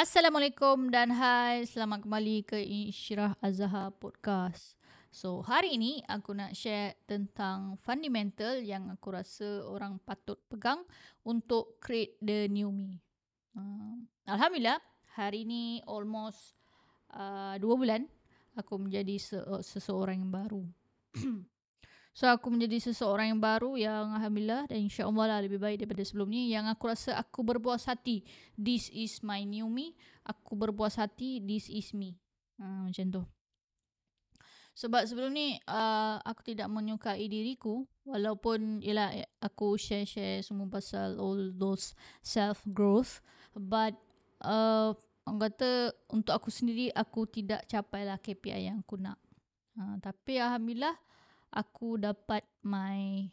Assalamualaikum dan hai, selamat kembali ke Isyirah Azhar Podcast. So, hari ini aku nak share tentang fundamental yang aku rasa orang patut pegang untuk create the new me. Uh, Alhamdulillah, hari ini almost uh, dua bulan aku menjadi se- seseorang yang baru. So aku menjadi seseorang yang baru yang Alhamdulillah dan insyaAllah lah lebih baik daripada sebelum ni. Yang aku rasa aku berpuas hati. This is my new me. Aku berpuas hati. This is me. Ha, macam tu. Sebab sebelum ni uh, aku tidak menyukai diriku. Walaupun ialah aku share-share semua pasal all those self-growth. But uh, orang kata untuk aku sendiri aku tidak capai lah KPI yang aku nak. Uh, tapi Alhamdulillah aku dapat my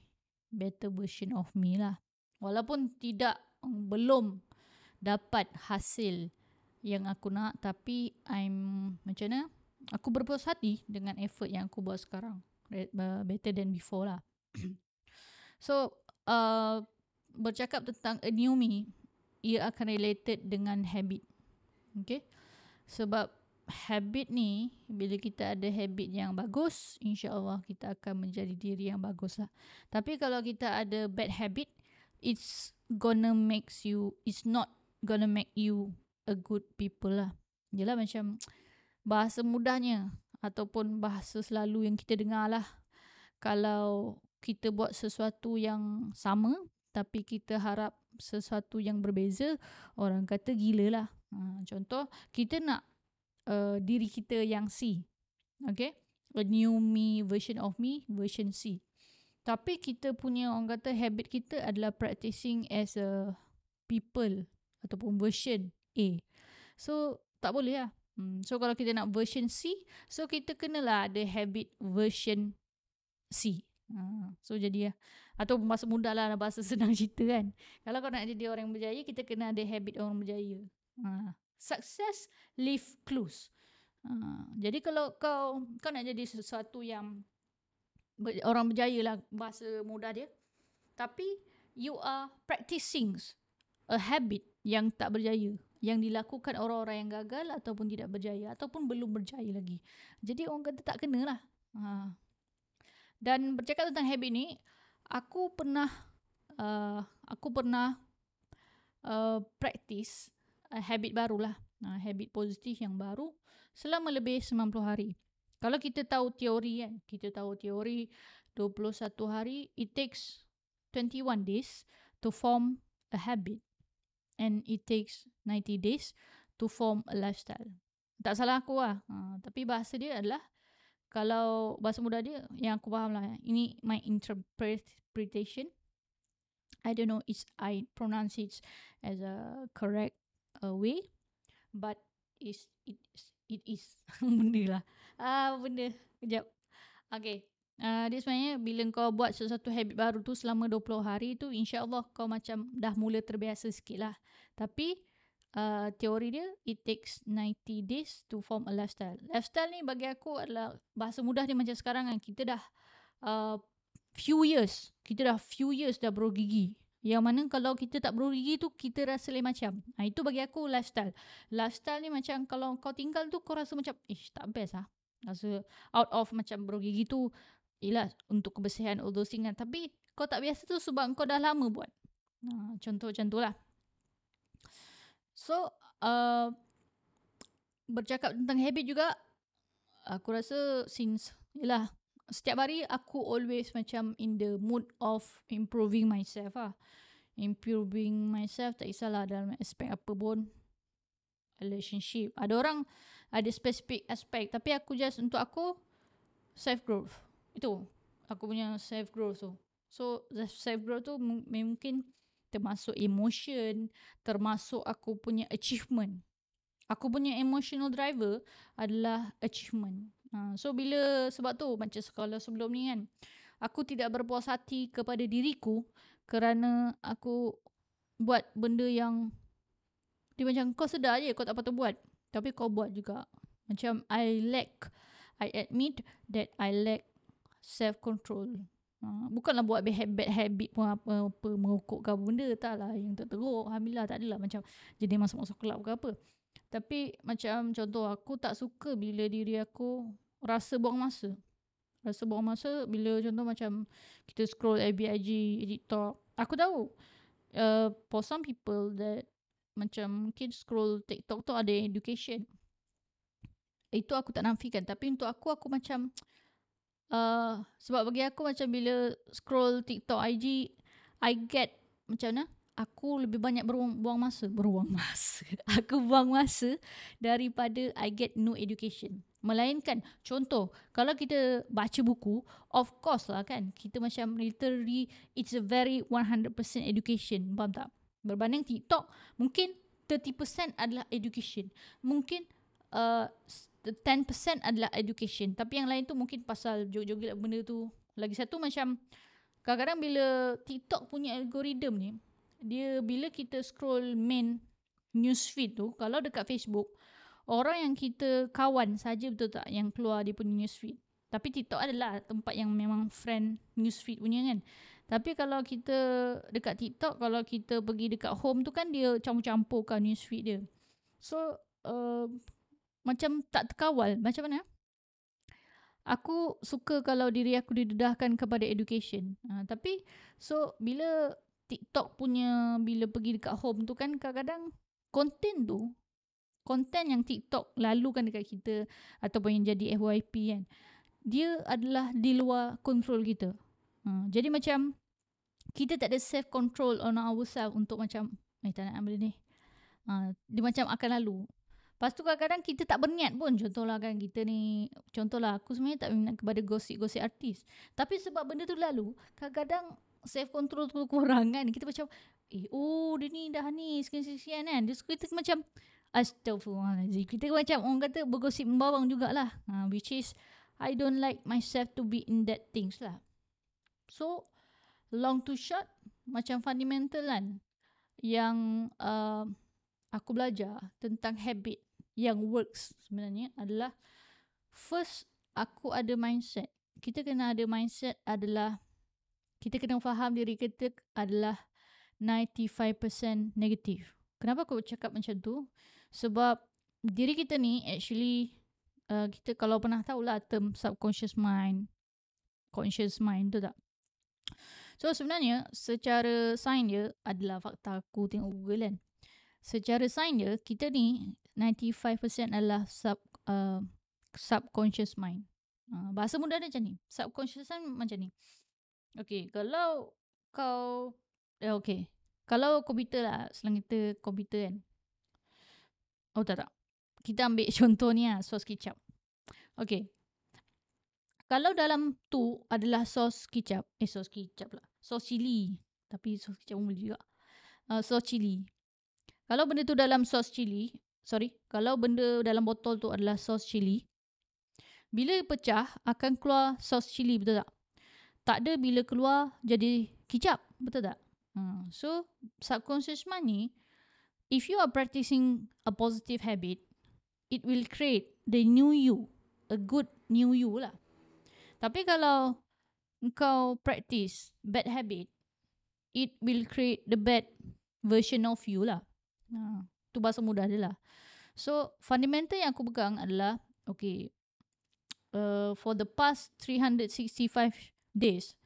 better version of me lah. Walaupun tidak belum dapat hasil yang aku nak tapi I'm macam mana? Aku berpuas hati dengan effort yang aku buat sekarang. Better than before lah. so, uh, bercakap tentang a new me, ia akan related dengan habit. Okay? Sebab habit ni bila kita ada habit yang bagus insyaallah kita akan menjadi diri yang bagus lah. Tapi kalau kita ada bad habit it's gonna makes you it's not gonna make you a good people lah. Jelah macam bahasa mudahnya ataupun bahasa selalu yang kita dengar lah. Kalau kita buat sesuatu yang sama tapi kita harap sesuatu yang berbeza orang kata gila lah. Ha, contoh kita nak uh, diri kita yang C. Okay. A new me version of me version C. Tapi kita punya orang kata habit kita adalah practicing as a people ataupun version A. So tak boleh lah. Hmm. So kalau kita nak version C, so kita kenalah ada habit version C. Ha. So jadi ya. Atau bahasa mudah lah bahasa senang cerita kan. Kalau kau nak jadi orang berjaya, kita kena ada habit orang berjaya. Ha success leave clues. Uh, jadi kalau kau kau nak jadi sesuatu yang ber, orang berjaya lah bahasa mudah dia. Tapi you are practicing a habit yang tak berjaya. Yang dilakukan orang-orang yang gagal ataupun tidak berjaya. Ataupun belum berjaya lagi. Jadi orang kata tak kena lah. Uh. Dan bercakap tentang habit ni. Aku pernah. Uh, aku pernah. Uh, practice uh, habit barulah. Uh, habit positif yang baru selama lebih 90 hari. Kalau kita tahu teori kan, kita tahu teori 21 hari, it takes 21 days to form a habit. And it takes 90 days to form a lifestyle. Tak salah aku lah. Uh, tapi bahasa dia adalah, kalau bahasa mudah dia, yang aku faham lah. Ini my interpretation. I don't know if I pronounce it as a correct a way but is it it is benda lah ah benda kejap okay Uh, dia sebenarnya bila kau buat sesuatu habit baru tu selama 20 hari tu insyaAllah kau macam dah mula terbiasa sikit lah. Tapi uh, teori dia it takes 90 days to form a lifestyle. Lifestyle ni bagi aku adalah bahasa mudah dia macam sekarang kan kita dah uh, few years. Kita dah few years dah bergigi. Yang mana kalau kita tak bergigi tu kita rasa lain macam. Ha, itu bagi aku lifestyle. Lifestyle ni macam kalau kau tinggal tu kau rasa macam ish tak best lah. Rasa out of macam bergigi tu ialah untuk kebersihan all those kan. Tapi kau tak biasa tu sebab kau dah lama buat. Ha, contoh macam tu lah. So uh, bercakap tentang habit juga aku rasa since ialah setiap hari aku always macam in the mood of improving myself ah. Improving myself tak kisahlah dalam aspek apa pun. Relationship. Ada orang ada specific aspek tapi aku just untuk aku self growth. Itu aku punya self growth tu. So self growth tu mungkin termasuk emotion, termasuk aku punya achievement. Aku punya emotional driver adalah achievement. Ha, so bila sebab tu macam sekolah sebelum ni kan aku tidak berpuas hati kepada diriku kerana aku buat benda yang dia macam kau sedar je kau tak patut buat. Tapi kau buat juga. Macam I lack I admit that I lack self control ha, bukanlah buat bad habit, pun apa, apa merokok ke benda tak lah. Yang tak teruk Alhamdulillah tak adalah macam jadi masuk-masuk kelab ke apa Tapi macam contoh aku tak suka bila diri aku rasa buang masa. Rasa buang masa bila contoh macam kita scroll FBIG, TikTok. Aku tahu uh, for some people that macam mungkin scroll TikTok tu ada education. Itu aku tak nafikan. Tapi untuk aku, aku macam uh, sebab bagi aku macam bila scroll TikTok, IG, I get macam mana? Aku lebih banyak beruang, buang masa. Beruang masa. Aku buang masa daripada I get no education. Melainkan contoh kalau kita baca buku of course lah kan kita macam literally it's a very 100% education. Faham tak? Berbanding TikTok mungkin 30% adalah education. Mungkin uh, 10% adalah education. Tapi yang lain tu mungkin pasal joget-joget benda tu. Lagi satu macam kadang-kadang bila TikTok punya algoritma ni dia bila kita scroll main newsfeed tu kalau dekat Facebook orang yang kita kawan saja betul tak yang keluar dia punya newsfeed tapi TikTok adalah tempat yang memang friend newsfeed punya kan. Tapi kalau kita dekat TikTok kalau kita pergi dekat home tu kan dia campur-campurkan newsfeed dia. So uh, macam tak terkawal. Macam mana Aku suka kalau diri aku didedahkan kepada education. Uh, tapi so bila TikTok punya bila pergi dekat home tu kan kadang-kadang konten tu konten yang TikTok lalukan dekat kita ataupun yang jadi FYP kan dia adalah di luar kontrol kita. Ha, jadi macam kita tak ada self control on ourselves untuk macam eh tak nak ambil ni. Ha, dia macam akan lalu. Lepas tu kadang-kadang kita tak berniat pun. Contohlah kan kita ni. Contohlah aku sebenarnya tak minat kepada gosip-gosip artis. Tapi sebab benda tu lalu. Kadang-kadang self control tu kurang kan kita macam eh oh dia ni dah ni sekian-sekian kan? Dia kita macam astagfirullahaladzim kita macam orang kata bergosip membawang jugalah. Uh, which is I don't like myself to be in that things lah. So long to short macam fundamental kan yang uh, aku belajar tentang habit yang works sebenarnya adalah first aku ada mindset. Kita kena ada mindset adalah kita kena faham diri kita adalah 95% negatif. Kenapa aku cakap macam tu? Sebab diri kita ni actually uh, kita kalau pernah tahu lah term subconscious mind, conscious mind tu tak? So sebenarnya secara sains dia adalah fakta aku tengok Google kan. Secara sains dia kita ni 95% adalah sub uh, subconscious mind. Uh, bahasa mudah dia macam ni. Subconscious mind macam ni. Okay, kalau kau... Eh, okay. Kalau komputer lah, selang kita komputer kan. Oh tak tak. Kita ambil contoh ni lah, sos kicap. Okay. Kalau dalam tu adalah sos kicap. Eh, sos kicap lah. Sos cili. Tapi sos kicap pun boleh juga. Uh, sos cili. Kalau benda tu dalam sos cili. Sorry. Kalau benda dalam botol tu adalah sos cili. Bila pecah, akan keluar sos cili, betul tak? Tak ada bila keluar jadi kicap. Betul tak? Hmm. So, subconscious mind ni, if you are practicing a positive habit, it will create the new you. A good new you lah. Tapi kalau kau practice bad habit, it will create the bad version of you lah. Ha, tu bahasa mudah dia lah. So, fundamental yang aku pegang adalah, okay, uh, for the past 365 days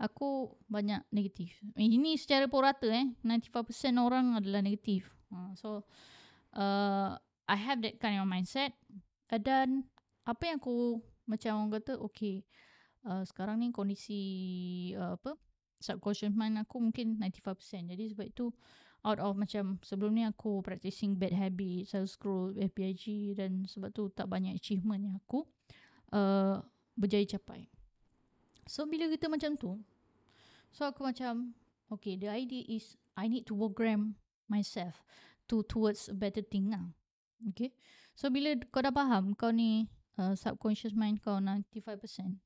aku banyak negatif. Ini secara purata eh 95% orang adalah negatif. Uh, so uh, I have that kind of mindset dan apa yang aku macam orang kata okay uh, sekarang ni kondisi uh, apa subconscious mind aku mungkin 95%. Jadi sebab itu out of macam sebelum ni aku practicing bad habits, saya scroll FBIG dan sebab tu tak banyak achievement yang aku uh, berjaya capai. So bila kita macam tu So aku macam Okay the idea is I need to program myself to towards a better thing lah. Okay? So bila kau dah faham Kau ni uh, subconscious mind kau 95%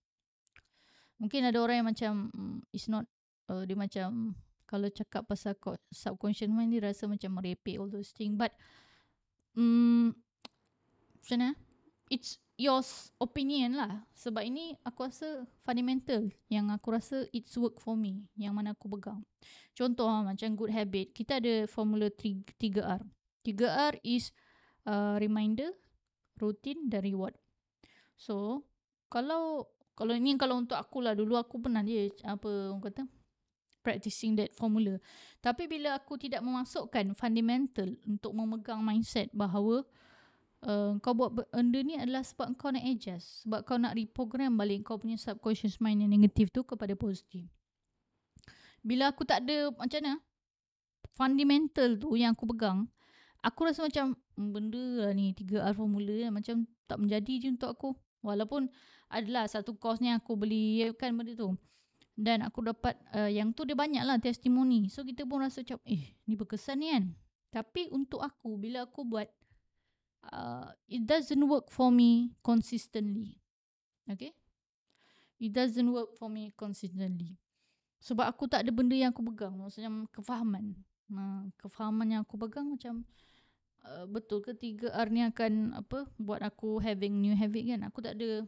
Mungkin ada orang yang macam um, It's not uh, Dia macam Kalau cakap pasal subconscious mind Dia rasa macam merepek all those things But um, Macam mana? It's your opinion lah. Sebab ini aku rasa fundamental. Yang aku rasa it's work for me. Yang mana aku pegang. Contoh lah, macam good habit. Kita ada formula 3R 3R is uh, reminder, rutin dan reward. So, kalau kalau ini kalau untuk aku lah. Dulu aku pernah dia apa orang kata practicing that formula. Tapi bila aku tidak memasukkan fundamental untuk memegang mindset bahawa kau buat benda ni adalah sebab kau nak adjust, sebab kau nak reprogram balik kau punya subconscious mind yang negatif tu kepada positif. Bila aku tak ada macam mana fundamental tu yang aku pegang, aku rasa macam hmm, benda lah ni 3R formula kan macam tak menjadi je untuk aku. Walaupun adalah satu course ni aku beli kan benda tu. Dan aku dapat uh, yang tu dia banyak lah testimoni. So kita pun rasa macam eh ni berkesan ni kan. Tapi untuk aku bila aku buat uh, it doesn't work for me consistently. Okay. It doesn't work for me consistently. Sebab aku tak ada benda yang aku pegang. Maksudnya kefahaman. Nah, kefahaman yang aku pegang macam uh, betul ke 3R ni akan apa buat aku having new habit kan aku tak ada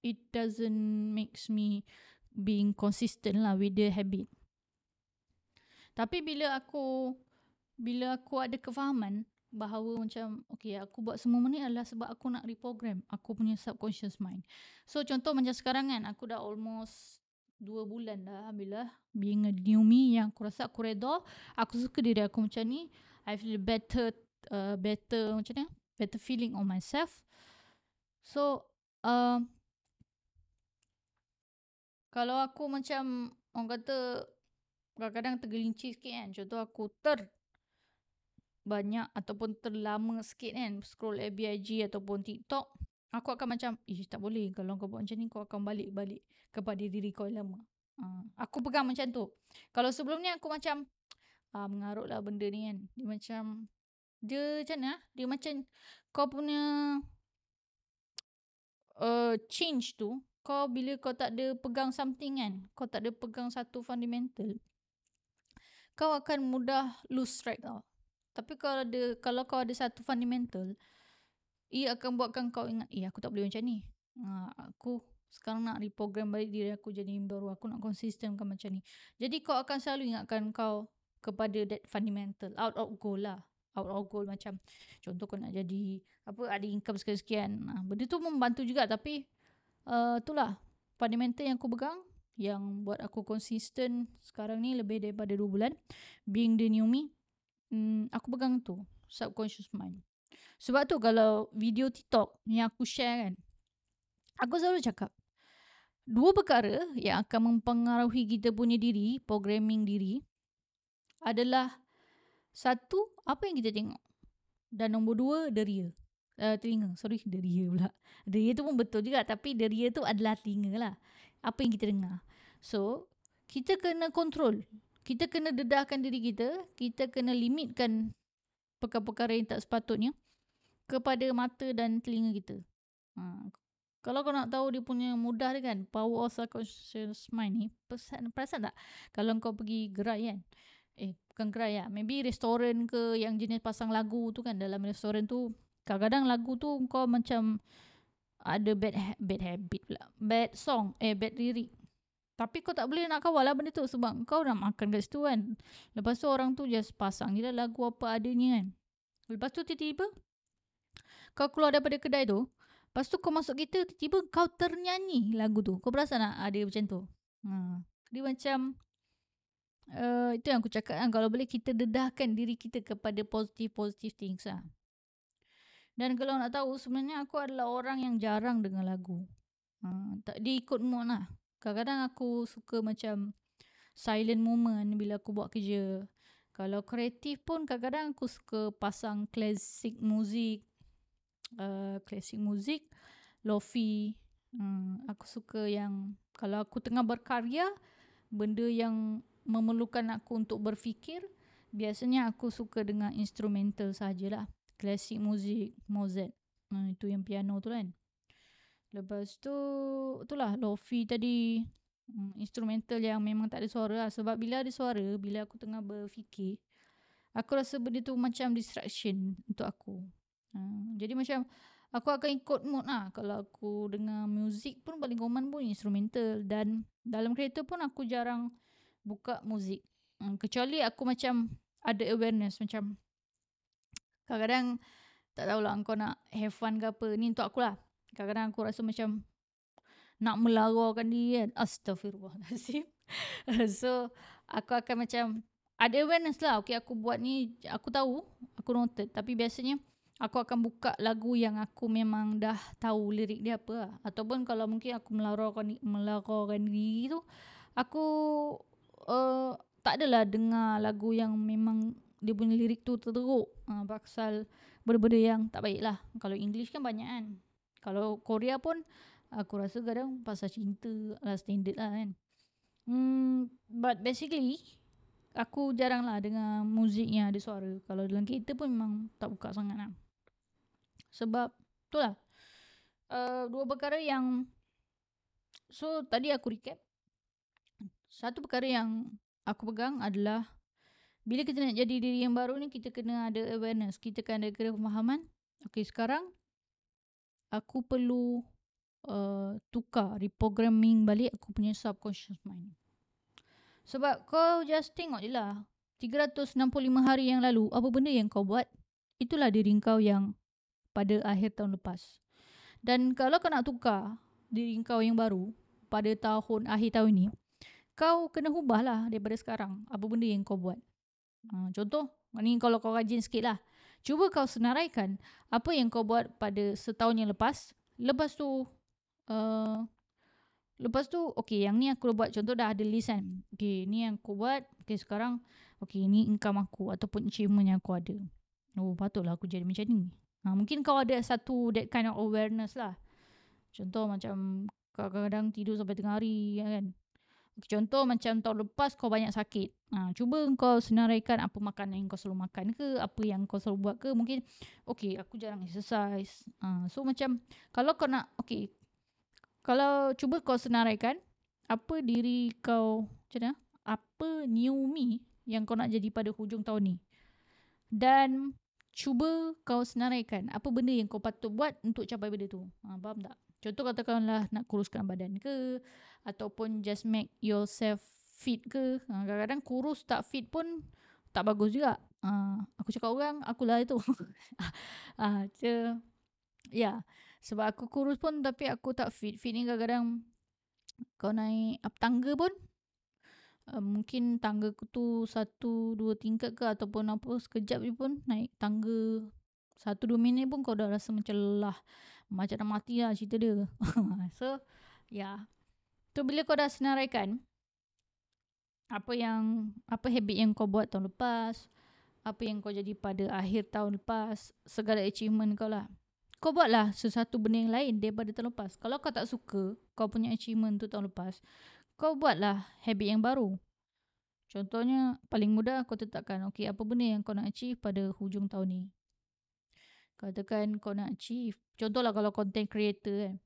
it doesn't makes me being consistent lah with the habit tapi bila aku bila aku ada kefahaman bahawa macam okay aku buat semua ni adalah sebab aku nak reprogram aku punya subconscious mind. So contoh macam sekarang kan aku dah almost dua bulan dah bila being a new me yang aku rasa aku redha aku suka diri aku macam ni I feel better uh, better macam ni better feeling on myself. So uh, kalau aku macam orang kata kadang-kadang tergelincir sikit kan contoh aku ter banyak ataupun terlama sikit kan scroll FBIG ataupun TikTok aku akan macam eh tak boleh kalau kau buat macam ni kau akan balik-balik kepada diri kau lama uh, aku pegang macam tu kalau sebelum ni aku macam uh, mengarut lah benda ni kan dia macam dia macam mana? Dia macam kau punya uh, change tu, kau bila kau tak ada pegang something kan, kau tak ada pegang satu fundamental, kau akan mudah lose track tau. Tapi kalau ada kalau kau ada satu fundamental, ia akan buatkan kau ingat, eh aku tak boleh macam ni. Ha, aku sekarang nak reprogram balik diri aku jadi baru. Aku nak konsisten kan macam ni. Jadi kau akan selalu ingatkan kau kepada that fundamental. Out of goal lah out of goal macam contoh kau nak jadi apa ada income sekian-sekian. Nah, benda tu membantu juga tapi uh, itulah fundamental yang aku pegang yang buat aku konsisten sekarang ni lebih daripada 2 bulan being the new me. Hmm, aku pegang tu subconscious mind. Sebab tu kalau video TikTok yang aku share kan aku selalu cakap dua perkara yang akan mempengaruhi kita punya diri, programming diri adalah satu, apa yang kita tengok. Dan nombor dua, deria. Uh, telinga. Sorry, deria pula. Deria tu pun betul juga. Tapi deria tu adalah telinga lah. Apa yang kita dengar. So, kita kena kontrol. Kita kena dedahkan diri kita. Kita kena limitkan perkara-perkara yang tak sepatutnya kepada mata dan telinga kita. Ha. Kalau kau nak tahu dia punya mudah dia kan, power of subconscious mind ni, perasan, perasan tak? Kalau kau pergi gerai kan, eh bukan gerai lah. Maybe restoran ke yang jenis pasang lagu tu kan dalam restoran tu. Kadang-kadang lagu tu kau macam ada bad ha- bad habit pula. Bad song. Eh bad lirik. Tapi kau tak boleh nak kawal lah benda tu sebab kau nak makan kat situ kan. Lepas tu orang tu just pasang je lah lagu apa adanya kan. Lepas tu tiba-tiba kau keluar daripada kedai tu. Lepas tu kau masuk kereta tiba-tiba kau ternyanyi lagu tu. Kau perasan tak ada macam tu? Ha. Dia macam uh, itu yang aku cakap kan kalau boleh kita dedahkan diri kita kepada positive positive things lah. Dan kalau nak tahu sebenarnya aku adalah orang yang jarang dengar lagu. Uh, tak dia ikut mood lah. Kadang-kadang aku suka macam silent moment bila aku buat kerja. Kalau kreatif pun kadang-kadang aku suka pasang klasik muzik. Uh, klasik muzik. Lofi. Hmm, aku suka yang kalau aku tengah berkarya benda yang memerlukan aku untuk berfikir, biasanya aku suka dengan instrumental sajalah. Klasik muzik Mozart. Ha, itu yang piano tu kan. Lepas tu, itulah lofi tadi. Hmm, instrumental yang memang tak ada suara lah. Sebab bila ada suara, bila aku tengah berfikir, aku rasa benda tu macam distraction untuk aku. Ha, jadi macam aku akan ikut mood lah. Kalau aku dengar muzik pun paling common pun instrumental. Dan dalam kereta pun aku jarang buka muzik. Hmm, kecuali aku macam ada awareness macam kadang-kadang tak tahulah kau nak have fun ke apa. Ni untuk aku lah. Kadang-kadang aku rasa macam nak melararkan diri kan. Astaghfirullahaladzim. so, aku akan macam ada awareness lah. Okay, aku buat ni, aku tahu, aku noted. Tapi biasanya, aku akan buka lagu yang aku memang dah tahu lirik dia apa lah. Ataupun kalau mungkin aku melararkan, melararkan diri tu, aku uh, tak adalah dengar lagu yang memang dia punya lirik tu terteruk. Uh, pasal benda-benda yang tak baik lah. Kalau English kan banyak kan. Kalau Korea pun, aku rasa kadang pasal cinta lah standard lah kan. Hmm, but basically, aku jarang lah dengar muzik yang ada suara. Kalau dalam kereta pun memang tak buka sangat lah. Sebab, tu lah. Uh, dua perkara yang, so tadi aku recap. Satu perkara yang aku pegang adalah, bila kita nak jadi diri yang baru ni, kita kena ada awareness. Kita kena ada pemahaman. Okay, sekarang, aku perlu uh, tukar, reprogramming balik aku punya subconscious mind. Sebab kau just tengok je lah. 365 hari yang lalu, apa benda yang kau buat, itulah diri kau yang pada akhir tahun lepas. Dan kalau kau nak tukar diri kau yang baru pada tahun akhir tahun ni, kau kena ubah lah daripada sekarang. Apa benda yang kau buat. Ha, contoh, ni kalau kau rajin sikit lah. Cuba kau senaraikan apa yang kau buat pada setahun yang lepas. Lepas tu, uh, Lepas tu, okay, yang ni aku buat contoh dah ada list kan. Okay, ni yang aku buat. Okay, sekarang, okay, ni income aku ataupun achievement yang aku ada. Oh, patutlah aku jadi macam ni. Ha, mungkin kau ada satu that kind of awareness lah. Contoh macam kadang-kadang tidur sampai tengah hari ya kan. Contoh macam tahun lepas kau banyak sakit. Ha, cuba kau senaraikan apa makanan yang kau selalu makan ke, apa yang kau selalu buat ke. Mungkin, okay, aku jarang exercise. Ha, so macam, kalau kau nak, okay, kalau cuba kau senaraikan apa diri kau macam mana? Apa new me yang kau nak jadi pada hujung tahun ni? Dan cuba kau senaraikan apa benda yang kau patut buat untuk capai benda tu. Ha, faham tak? Contoh katakanlah nak kuruskan badan ke ataupun just make yourself fit ke. Ha, kadang-kadang kurus tak fit pun tak bagus juga. Ha, aku cakap orang, akulah itu. ha, ya. Yeah. Sebab aku kurus pun tapi aku tak fit. Fit ni kadang-kadang kau naik up tangga pun uh, mungkin tangga tu satu dua tingkat ke ataupun apa sekejap je pun naik tangga satu dua minit pun kau dah rasa macam lelah. Macam dah mati lah cerita dia. so, ya. Yeah. Tu bila kau dah senaraikan apa yang apa habit yang kau buat tahun lepas, apa yang kau jadi pada akhir tahun lepas, segala achievement kau lah kau buatlah sesuatu benda yang lain daripada tahun lepas. Kalau kau tak suka kau punya achievement tu tahun lepas, kau buatlah habit yang baru. Contohnya, paling mudah kau tetapkan, okay, apa benda yang kau nak achieve pada hujung tahun ni. Katakan kau nak achieve, contohlah kalau content creator kan.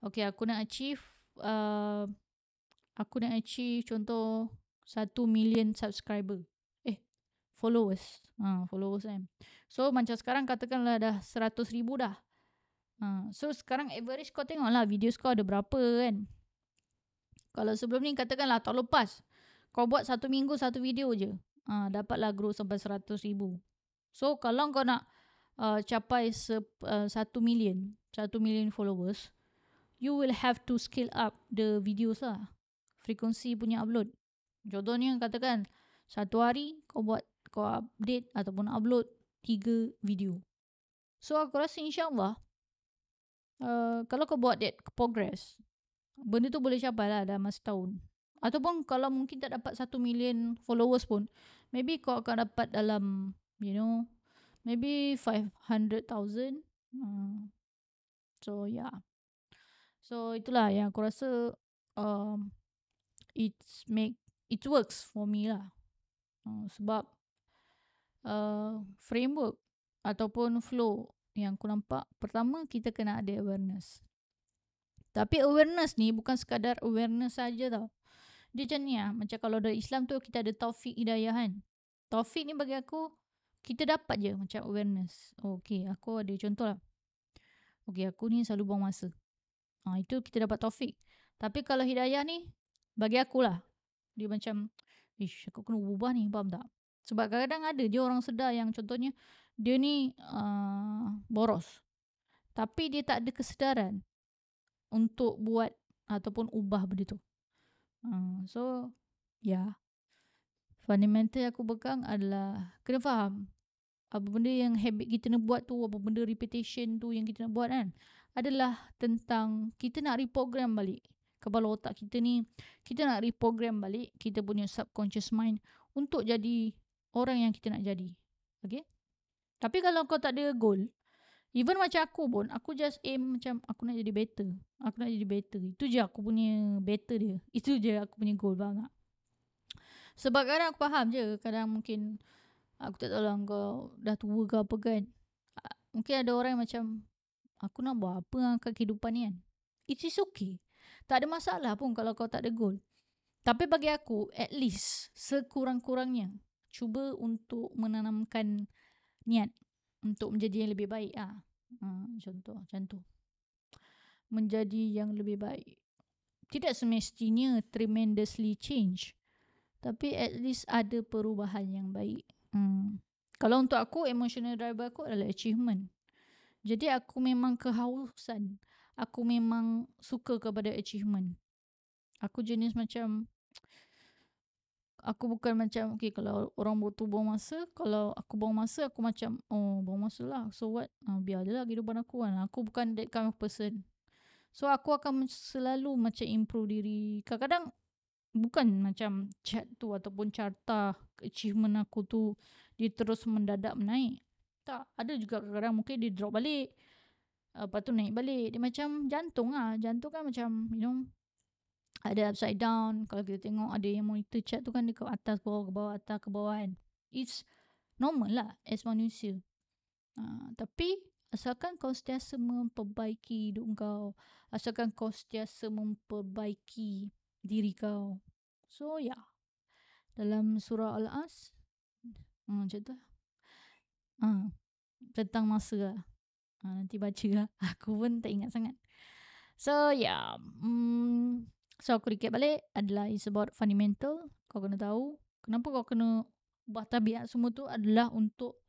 Okay, aku nak achieve, uh, aku nak achieve contoh 1 million subscriber. Eh, followers. Ha, followers kan. So, macam sekarang katakanlah dah 100 ribu dah. Ha, so sekarang average kau tengok lah video kau ada berapa kan. Kalau sebelum ni katakanlah tahun lepas. Kau buat satu minggu satu video je. Ha, dapatlah grow sampai seratus ribu. So kalau kau nak uh, capai se, uh, satu million. Satu million followers. You will have to scale up the videos lah. Frekuensi punya upload. Contohnya katakan. Satu hari kau buat kau update ataupun upload tiga video. So aku rasa insyaAllah uh, kalau kau buat that progress, benda tu boleh capai lah dalam masa tahun. Ataupun kalau mungkin tak dapat satu million followers pun, maybe kau akan dapat dalam, you know, maybe 500,000. Uh, so, yeah. So, itulah yang aku rasa um, it's make, it works for me lah. Uh, sebab uh, framework ataupun flow yang aku nampak pertama kita kena ada awareness tapi awareness ni bukan sekadar awareness saja tau dia macam ni lah macam kalau dari Islam tu kita ada taufik hidayah kan taufik ni bagi aku kita dapat je macam awareness oh, okay aku ada contoh lah okay aku ni selalu buang masa ha, itu kita dapat taufik tapi kalau hidayah ni bagi aku lah dia macam ish aku kena ubah ni faham tak sebab kadang-kadang ada je orang sedar yang contohnya dia ni uh, boros. Tapi dia tak ada kesedaran untuk buat ataupun ubah benda tu. Uh, so, ya. Yeah. Fundamental yang aku pegang adalah kena faham apa benda yang habit kita nak buat tu, apa benda repetition tu yang kita nak buat kan. Adalah tentang kita nak reprogram balik kepala otak kita ni. Kita nak reprogram balik kita punya subconscious mind untuk jadi orang yang kita nak jadi. Okay? Tapi kalau kau tak ada goal, even macam aku pun, aku just aim macam aku nak jadi better. Aku nak jadi better. Itu je aku punya better dia. Itu je aku punya goal banget. Sebab kadang aku faham je Kadang mungkin Aku tak tahu lah kau dah tua ke apa kan. Mungkin ada orang yang macam Aku nak buat apa dengan kehidupan ni kan? It is okay. Tak ada masalah pun kalau kau tak ada goal. Tapi bagi aku At least Sekurang-kurangnya Cuba untuk menanamkan Niat Untuk menjadi yang lebih baik ah. Ha, contoh Macam tu. Menjadi yang lebih baik. Tidak semestinya Tremendously change. Tapi at least ada perubahan yang baik. Hmm. Kalau untuk aku, emotional driver aku adalah achievement. Jadi aku memang kehausan. Aku memang suka kepada achievement. Aku jenis macam... Aku bukan macam, okay kalau orang butuh buang masa, kalau aku buang masa, aku macam, oh buang masa lah. So what? Uh, biar je lah kehidupan aku kan. Aku bukan that kind of person. So aku akan selalu macam improve diri. Kadang-kadang bukan macam chat tu ataupun carta achievement aku tu dia terus mendadak menaik. Tak, ada juga kadang-kadang mungkin dia drop balik. Lepas tu naik balik. Dia macam jantung lah. Jantung kan macam, you know, ada upside down. Kalau kita tengok ada yang monitor chat tu kan dia ke atas, ke bawah, ke bawah, atas, ke bawah kan. It's normal lah as manusia. Uh, tapi asalkan kau sentiasa memperbaiki hidup kau. Asalkan kau sentiasa memperbaiki diri kau. So ya. Yeah. Dalam surah Al-As hmm, macam tu. Ha, tentang masa lah. Ha, nanti baca lah. Aku pun tak ingat sangat. So. Yeah. Hmm, so aku recap balik adalah is about fundamental. Kau kena tahu. Kenapa kau kena ubah tabiat semua tu adalah untuk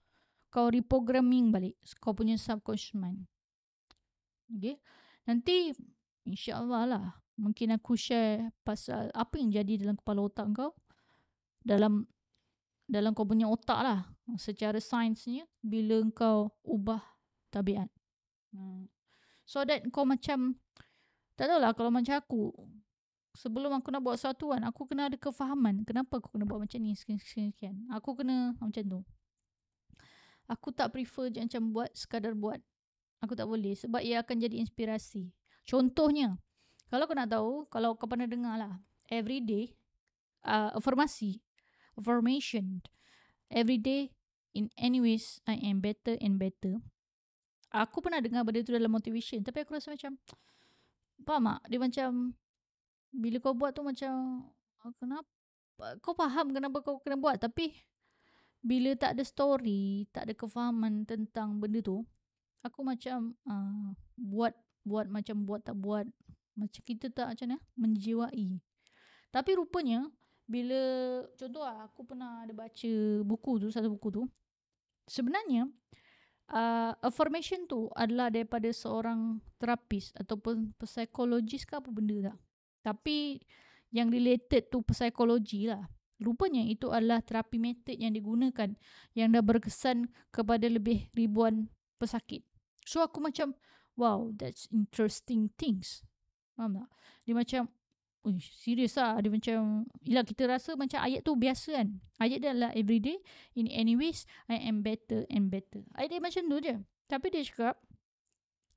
kau reprogramming balik. Kau punya subconscious mind. Okay. Nanti insyaAllah lah mungkin aku share pasal apa yang jadi dalam kepala otak kau dalam dalam kau punya otak lah secara sainsnya bila kau ubah tabiat. Hmm. So that kau macam tak tahulah kalau macam aku sebelum aku nak buat sesuatu kan aku kena ada kefahaman kenapa aku kena buat macam ni sekian-sekian. Aku kena macam tu. Aku tak prefer macam buat sekadar buat. Aku tak boleh sebab ia akan jadi inspirasi. Contohnya, kalau kau nak tahu, kalau kau pernah dengar lah, every day, uh, affirmasi, affirmation, every day, in any ways, I am better and better. Aku pernah dengar benda tu dalam motivation, tapi aku rasa macam, faham tak? Dia macam, bila kau buat tu macam, ah, kenapa? Kau faham kenapa kau kena buat, tapi bila tak ada story, tak ada kefahaman tentang benda tu, aku macam uh, buat buat macam buat tak buat macam kita tak macam mana menjiwai. Tapi rupanya bila contoh lah aku pernah ada baca buku tu satu buku tu sebenarnya uh, affirmation tu adalah daripada seorang terapis ataupun psikologis ke apa benda tak. Tapi yang related tu psikologi lah. Rupanya itu adalah terapi method yang digunakan yang dah berkesan kepada lebih ribuan pesakit. So aku macam wow that's interesting things. Faham tak? Dia macam Uish, serius lah. Dia macam Yelah kita rasa macam ayat tu biasa kan? Ayat dia adalah everyday. In any ways I am better and better. Ayat dia macam tu je. Tapi dia cakap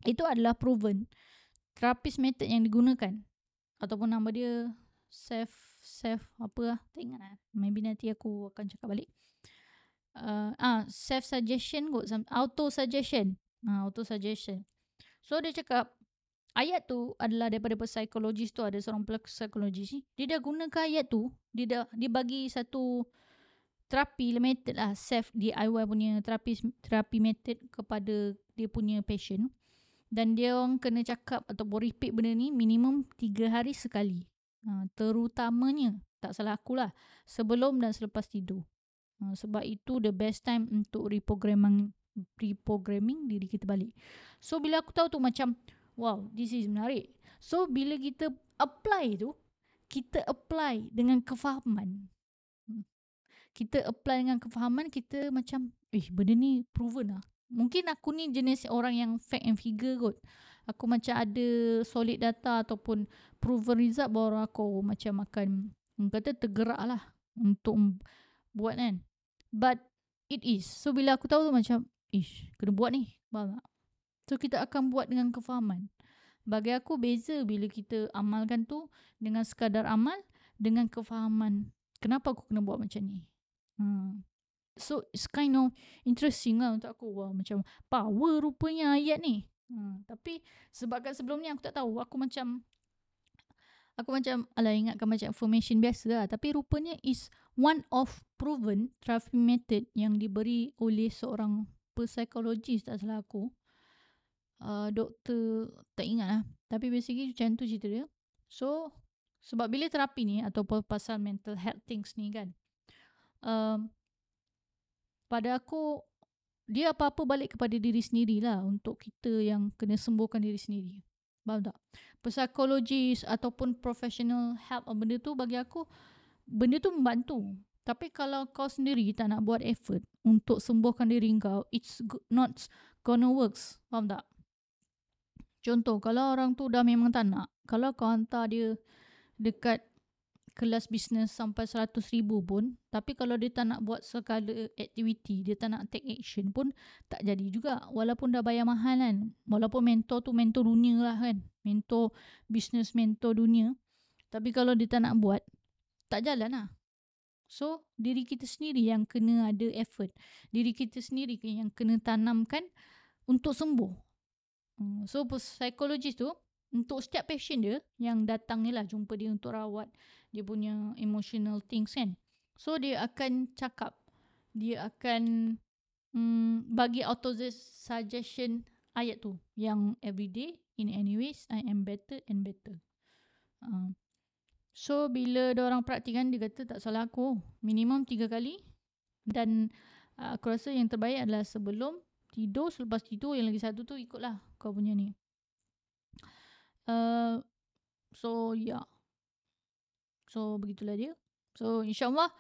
Itu adalah proven. Therapist method yang digunakan. Ataupun nama dia Self Self Apa lah. Tak ingat lah. Maybe nanti aku akan cakap balik. Uh, ah Self suggestion kot. Auto suggestion. Uh, Auto suggestion. So dia cakap ayat tu adalah daripada psikologis tu ada seorang psikologis ni dia dah gunakan ayat tu dia dah dia bagi satu terapi method lah self DIY punya terapi terapi method kepada dia punya patient. Dan dia orang kena cakap ataupun repeat benda ni minimum 3 hari sekali. Ha, terutamanya tak salah aku lah sebelum dan selepas tidur. Ha, sebab itu the best time untuk reprogramming reprogramming diri kita balik. So bila aku tahu tu macam wow, this is menarik. So bila kita apply tu, kita apply dengan kefahaman. Hmm. Kita apply dengan kefahaman, kita macam, eh benda ni proven lah. Mungkin aku ni jenis orang yang fact and figure kot. Aku macam ada solid data ataupun proven result baru aku macam akan kata tergerak lah untuk buat kan. But it is. So bila aku tahu tu macam, ish, kena buat ni. Faham tak? So kita akan buat dengan kefahaman. Bagi aku beza bila kita amalkan tu dengan sekadar amal dengan kefahaman. Kenapa aku kena buat macam ni? Hmm. So it's kind of interesting lah untuk aku. Wah, macam power rupanya ayat ni. Hmm. Tapi sebabkan sebelum ni aku tak tahu. Aku macam aku macam alah ingatkan macam information biasa lah. Tapi rupanya is one of proven therapy method yang diberi oleh seorang psikologis tak salah aku. Uh, doktor tak ingat lah. Tapi basically macam tu cerita dia. So sebab bila terapi ni ataupun pasal mental health things ni kan. Um, pada aku dia apa-apa balik kepada diri sendiri lah untuk kita yang kena sembuhkan diri sendiri. Faham tak? Psikologis ataupun professional help benda tu bagi aku benda tu membantu. Tapi kalau kau sendiri tak nak buat effort untuk sembuhkan diri kau, it's not gonna works. Faham tak? Contoh, kalau orang tu dah memang tak nak, kalau kau hantar dia dekat kelas bisnes sampai seratus ribu pun, tapi kalau dia tak nak buat sekala aktiviti, dia tak nak take action pun, tak jadi juga. Walaupun dah bayar mahal kan. Walaupun mentor tu mentor dunia lah kan. Mentor bisnes, mentor dunia. Tapi kalau dia tak nak buat, tak jalan lah. So, diri kita sendiri yang kena ada effort. Diri kita sendiri yang kena tanamkan untuk sembuh. Hmm, so, psikologis tu, untuk setiap patient dia yang datang ni lah jumpa dia untuk rawat dia punya emotional things kan. So dia akan cakap, dia akan mm, bagi auto suggestion ayat tu yang everyday in any ways I am better and better. Uh, so bila orang praktikan dia kata tak salah aku minimum tiga kali dan uh, aku rasa yang terbaik adalah sebelum tidur selepas tidur yang lagi satu tu ikutlah kau punya ni. Uh, so yeah. So begitulah dia. So insyaAllah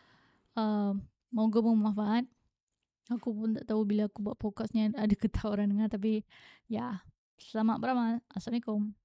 uh, moga bermanfaat. Aku pun tak tahu bila aku buat podcast ni ada ke tak orang dengar. Tapi ya, selamat beramal. Assalamualaikum.